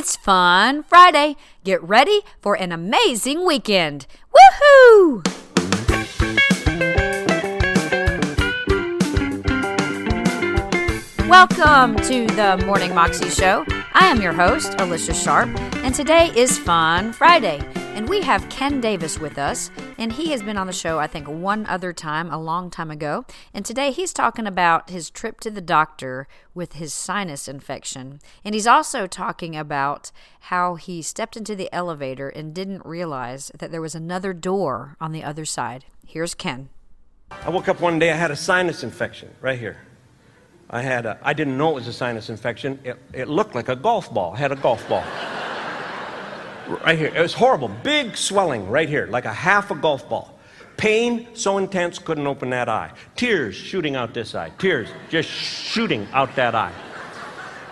It's Fun Friday. Get ready for an amazing weekend. Woohoo! Welcome to the Morning Moxie Show. I am your host, Alicia Sharp, and today is Fun Friday. And we have Ken Davis with us, and he has been on the show, I think, one other time, a long time ago. And today he's talking about his trip to the doctor with his sinus infection. And he's also talking about how he stepped into the elevator and didn't realize that there was another door on the other side. Here's Ken. I woke up one day, I had a sinus infection right here. I had a, I didn't know it was a sinus infection. It, it looked like a golf ball. I had a golf ball. Right here. It was horrible. Big swelling right here, like a half a golf ball. Pain so intense, couldn't open that eye. Tears shooting out this eye. Tears just shooting out that eye.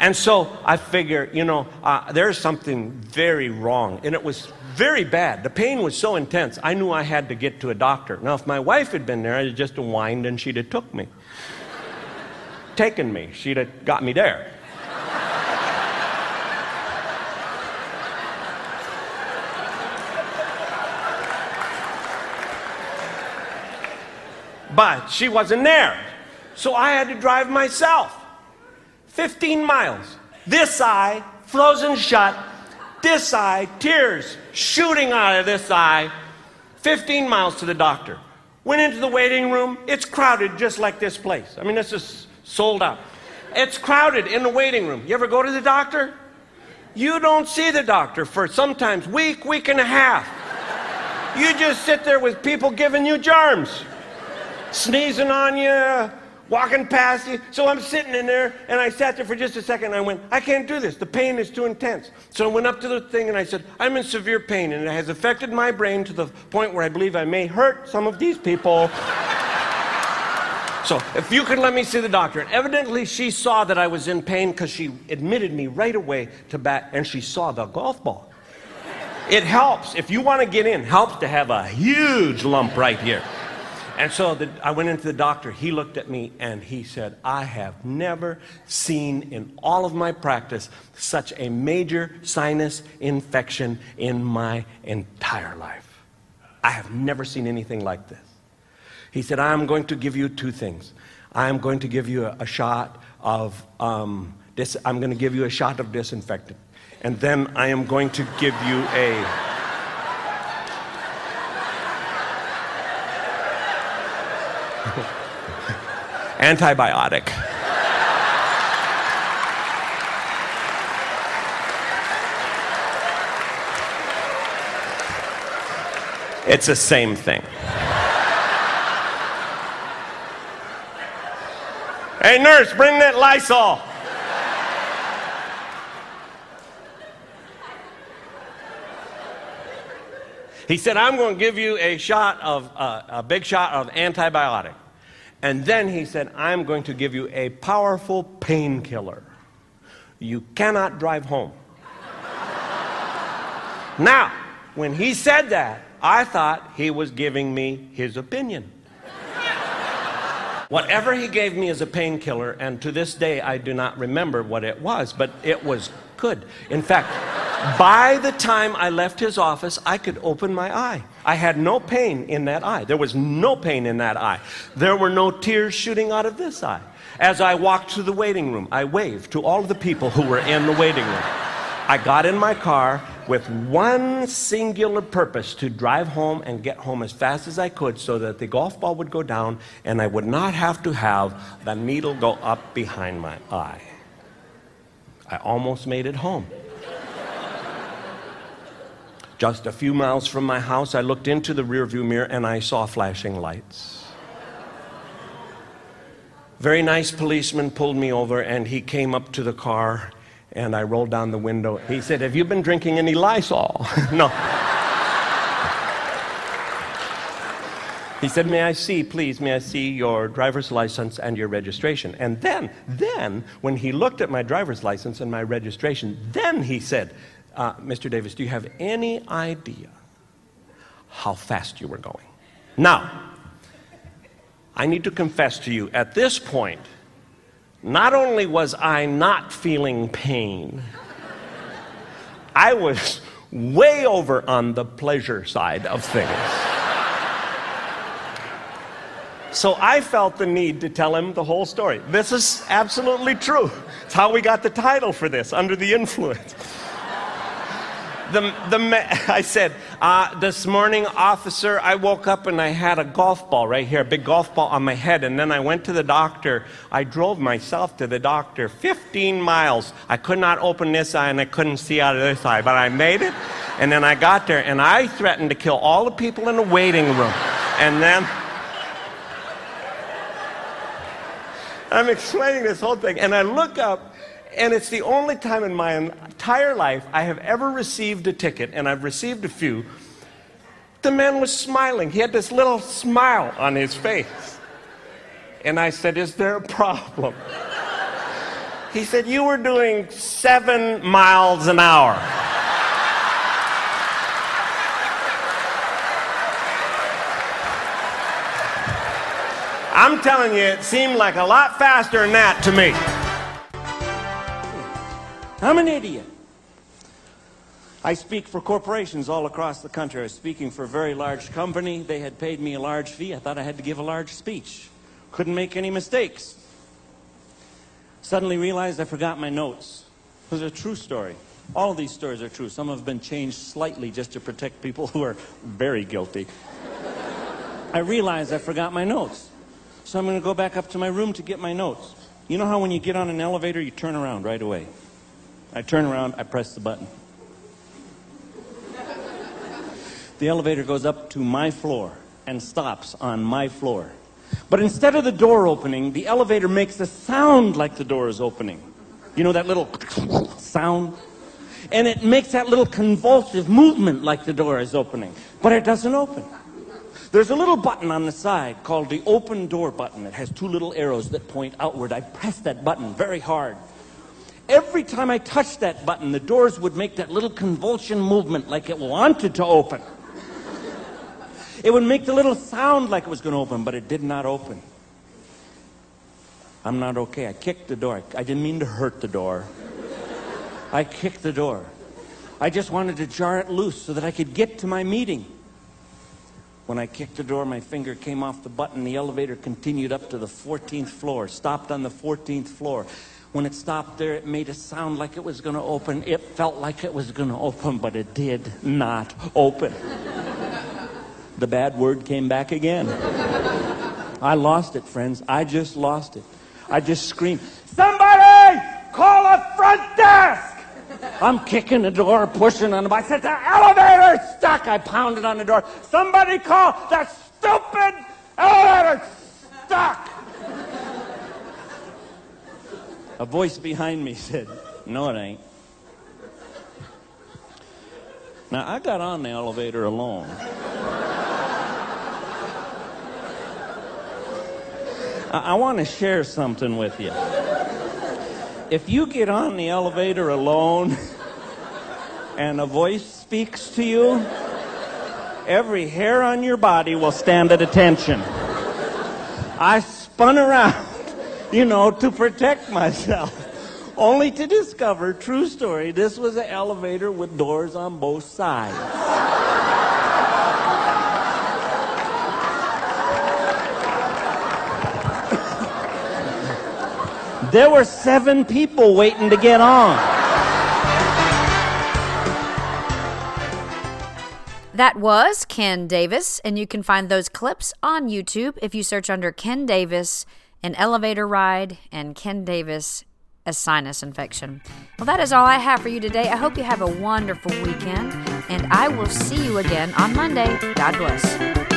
And so I figure, you know, uh, there's something very wrong. And it was very bad. The pain was so intense, I knew I had to get to a doctor. Now, if my wife had been there, I'd just whined and she'd have took me taken me. She'd have got me there. But she wasn't there. So I had to drive myself. 15 miles. This eye frozen shut. This eye, tears shooting out of this eye. 15 miles to the doctor. Went into the waiting room. It's crowded just like this place. I mean, this is sold out. It's crowded in the waiting room. You ever go to the doctor? You don't see the doctor for sometimes week, week and a half. You just sit there with people giving you germs, sneezing on you, walking past you. So I'm sitting in there, and I sat there for just a second, and I went, I can't do this. The pain is too intense. So I went up to the thing, and I said, I'm in severe pain, and it has affected my brain to the point where I believe I may hurt some of these people. So, if you could let me see the doctor. And evidently, she saw that I was in pain because she admitted me right away to bat, and she saw the golf ball. It helps. If you want to get in, helps to have a huge lump right here. And so the, I went into the doctor. He looked at me and he said, I have never seen in all of my practice such a major sinus infection in my entire life. I have never seen anything like this. He said, I'm going to give you two things. I'm going to give you a, a shot of um, this, I'm going to give you a shot of disinfectant. And then I am going to give you a. antibiotic. It's the same thing. Hey, nurse, bring that Lysol. He said, I'm going to give you a shot of, uh, a big shot of antibiotic. And then he said, I'm going to give you a powerful painkiller. You cannot drive home. now, when he said that, I thought he was giving me his opinion. Whatever he gave me as a painkiller, and to this day I do not remember what it was, but it was good. In fact, by the time I left his office, I could open my eye. I had no pain in that eye. There was no pain in that eye. There were no tears shooting out of this eye. As I walked to the waiting room, I waved to all of the people who were in the waiting room. I got in my car with one singular purpose to drive home and get home as fast as I could so that the golf ball would go down and I would not have to have the needle go up behind my eye. I almost made it home. Just a few miles from my house, I looked into the rearview mirror and I saw flashing lights. Very nice policeman pulled me over and he came up to the car and I rolled down the window. He said, Have you been drinking any Lysol? no. He said, May I see, please, may I see your driver's license and your registration? And then, then, when he looked at my driver's license and my registration, then he said, uh, Mr. Davis, do you have any idea how fast you were going? Now, I need to confess to you, at this point, not only was I not feeling pain, I was way over on the pleasure side of things. So I felt the need to tell him the whole story. This is absolutely true. It's how we got the title for this, Under the Influence. The, the, I said, uh, this morning, officer, I woke up and I had a golf ball right here, a big golf ball on my head. And then I went to the doctor. I drove myself to the doctor 15 miles. I could not open this eye and I couldn't see out of this eye, but I made it. And then I got there and I threatened to kill all the people in the waiting room. And then. I'm explaining this whole thing, and I look up, and it's the only time in my entire life I have ever received a ticket, and I've received a few. The man was smiling. He had this little smile on his face. And I said, Is there a problem? He said, You were doing seven miles an hour. I'm telling you, it seemed like a lot faster than that to me. I'm an idiot. I speak for corporations all across the country. I was speaking for a very large company. They had paid me a large fee. I thought I had to give a large speech. Couldn't make any mistakes. Suddenly realized I forgot my notes. It was a true story. All these stories are true. Some have been changed slightly just to protect people who are very guilty. I realized I forgot my notes. So I'm going to go back up to my room to get my notes. You know how when you get on an elevator, you turn around right away? I turn around, I press the button. The elevator goes up to my floor and stops on my floor. But instead of the door opening, the elevator makes a sound like the door is opening. You know that little sound? And it makes that little convulsive movement like the door is opening. But it doesn't open. There's a little button on the side called the open door button. It has two little arrows that point outward. I press that button very hard. Every time I touched that button, the doors would make that little convulsion movement like it wanted to open. It would make the little sound like it was going to open, but it did not open. I'm not okay. I kicked the door. I didn't mean to hurt the door. I kicked the door. I just wanted to jar it loose so that I could get to my meeting. When I kicked the door, my finger came off the button. The elevator continued up to the 14th floor, stopped on the 14th floor. When it stopped there, it made a sound like it was going to open. It felt like it was going to open, but it did not open. the bad word came back again. I lost it, friends. I just lost it. I just screamed, Somebody call a front desk! I'm kicking the door, pushing on the I said, the elevator's stuck. I pounded on the door. Somebody call that stupid elevator stuck. A voice behind me said, No, it ain't. Now, I got on the elevator alone. I, I want to share something with you if you get on the elevator alone and a voice speaks to you, every hair on your body will stand at attention. I spun around, you know, to protect myself, only to discover, true story, this was an elevator with doors on both sides. There were seven people waiting to get on. That was Ken Davis, and you can find those clips on YouTube if you search under Ken Davis, an elevator ride, and Ken Davis, a sinus infection. Well, that is all I have for you today. I hope you have a wonderful weekend, and I will see you again on Monday. God bless.